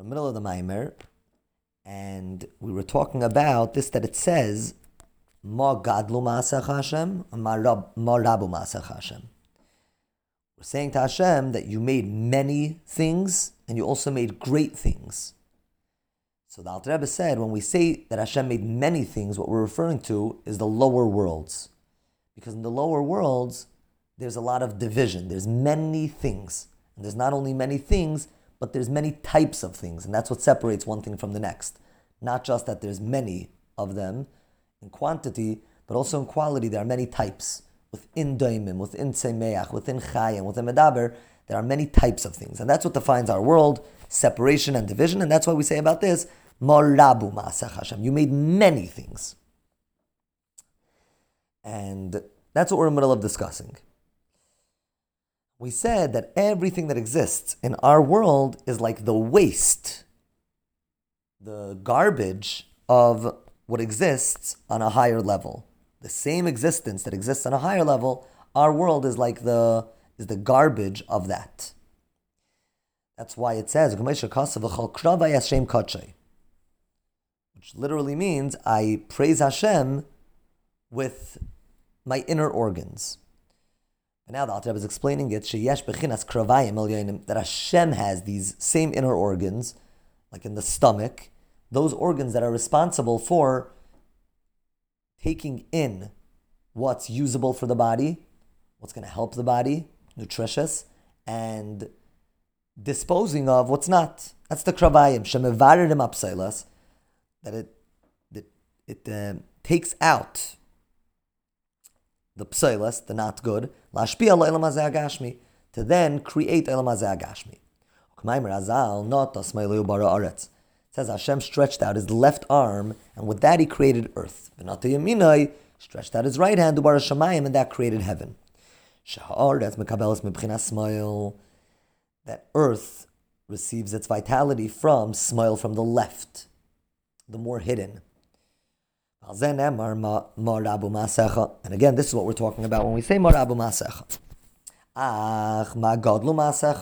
In the middle of the Maimer, and we were talking about this that it says, Ma gadlu ma'asech Hashem, ma rabu ma'asech Hashem. We're saying to Hashem that you made many things and you also made great things. So the Alter Rebbe said, when we say that Hashem made many things, what we're referring to is the lower worlds. Because in the lower worlds, there's a lot of division. There's many things. And there's not only many things, but there's many types of things. And that's what separates one thing from the next. Not just that there's many of them in quantity, but also in quality, there are many types. Within Daimim, within Tzemeach, within Chayim, within Medaber, there are many types of things. And that's what defines our world separation and division. And that's why we say about this Morabu Ma'asech Hashem. You made many things. And that's what we're in the middle of discussing. We said that everything that exists in our world is like the waste, the garbage of what exists on a higher level. The same existence that exists on a higher level, our world is like the is the garbage of that. That's why it says, which literally means I praise Hashem with my inner organs. And now the Alter is explaining it, that Hashem has these same inner organs, like in the stomach, those organs that are responsible for taking in what's usable for the body, what's going to help the body, nutritious, and disposing of what's not. That's the kravayim. Shemevaredim apsailas that it that it uh, takes out the psilas, the not good, to then create agashmi. Says Hashem stretched out his left arm, and with that he created earth. Stretched out his right hand, and that created heaven. That earth receives its vitality from s'mol from the left the more hidden. And again, this is what we're talking about when we say Marabu Masecha.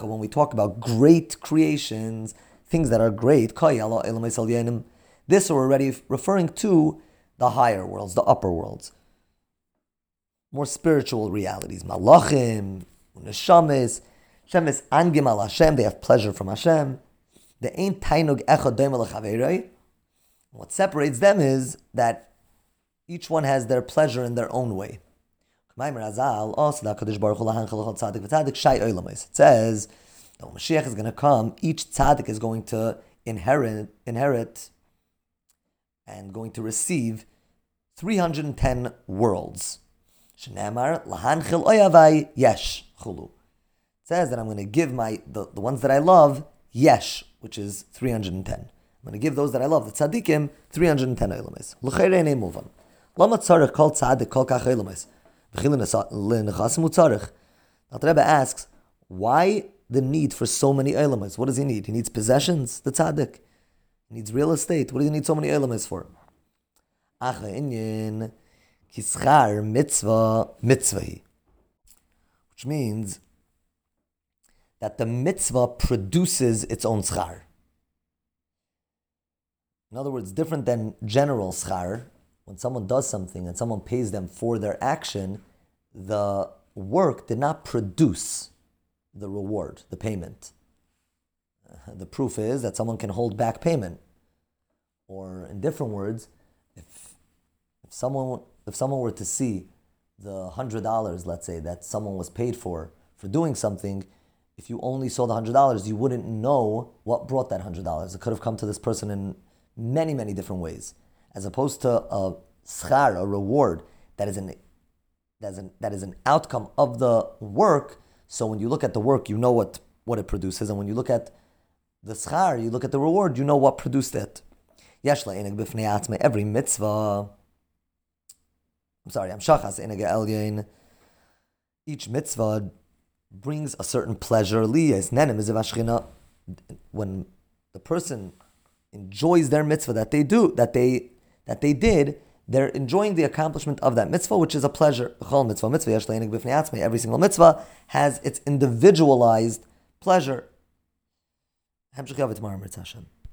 When we talk about great creations, things that are great, this we're already referring to the higher worlds, the upper worlds. More spiritual realities. Malachim, Neshamis, Hashem is angim al Hashem, they have pleasure from Hashem. The ain't tainug echad what separates them is that each one has their pleasure in their own way. Oh, it says that when Mashiach is going to come, each tzaddik is going to inherit, inherit and going to receive 310 worlds. It says that I'm going to give my the, the ones that I love yesh, which is 310. I'm going to give those that I love, the tzaddikim, 310 ilamis. L'chayre move. Lama tzarech kol tzaddik kol kach utzarech. Now the Rebbe asks, why the need for so many ilamis? What does he need? He needs possessions, the tzaddik. He needs real estate. What does he need so many ilamis for? Ach inyin kischar mitzvah mitzvahi. Which means that the mitzvah produces its own schar. In other words, different than general schar, when someone does something and someone pays them for their action, the work did not produce the reward, the payment. Uh, the proof is that someone can hold back payment. Or in different words, if, if someone if someone were to see the hundred dollars, let's say, that someone was paid for for doing something, if you only saw the hundred dollars, you wouldn't know what brought that hundred dollars. It could have come to this person in many, many different ways, as opposed to a schar, a reward that is an that is an, that is an outcome of the work. So when you look at the work, you know what, what it produces, and when you look at the schar, you look at the reward, you know what produced it. Every mitzvah. I'm sorry, I'm shachas elyain. Each mitzvah brings a certain pleasure. When the person enjoys their mitzvah that they do, that they that they did, they're enjoying the accomplishment of that mitzvah, which is a pleasure. Every single mitzvah has its individualized pleasure.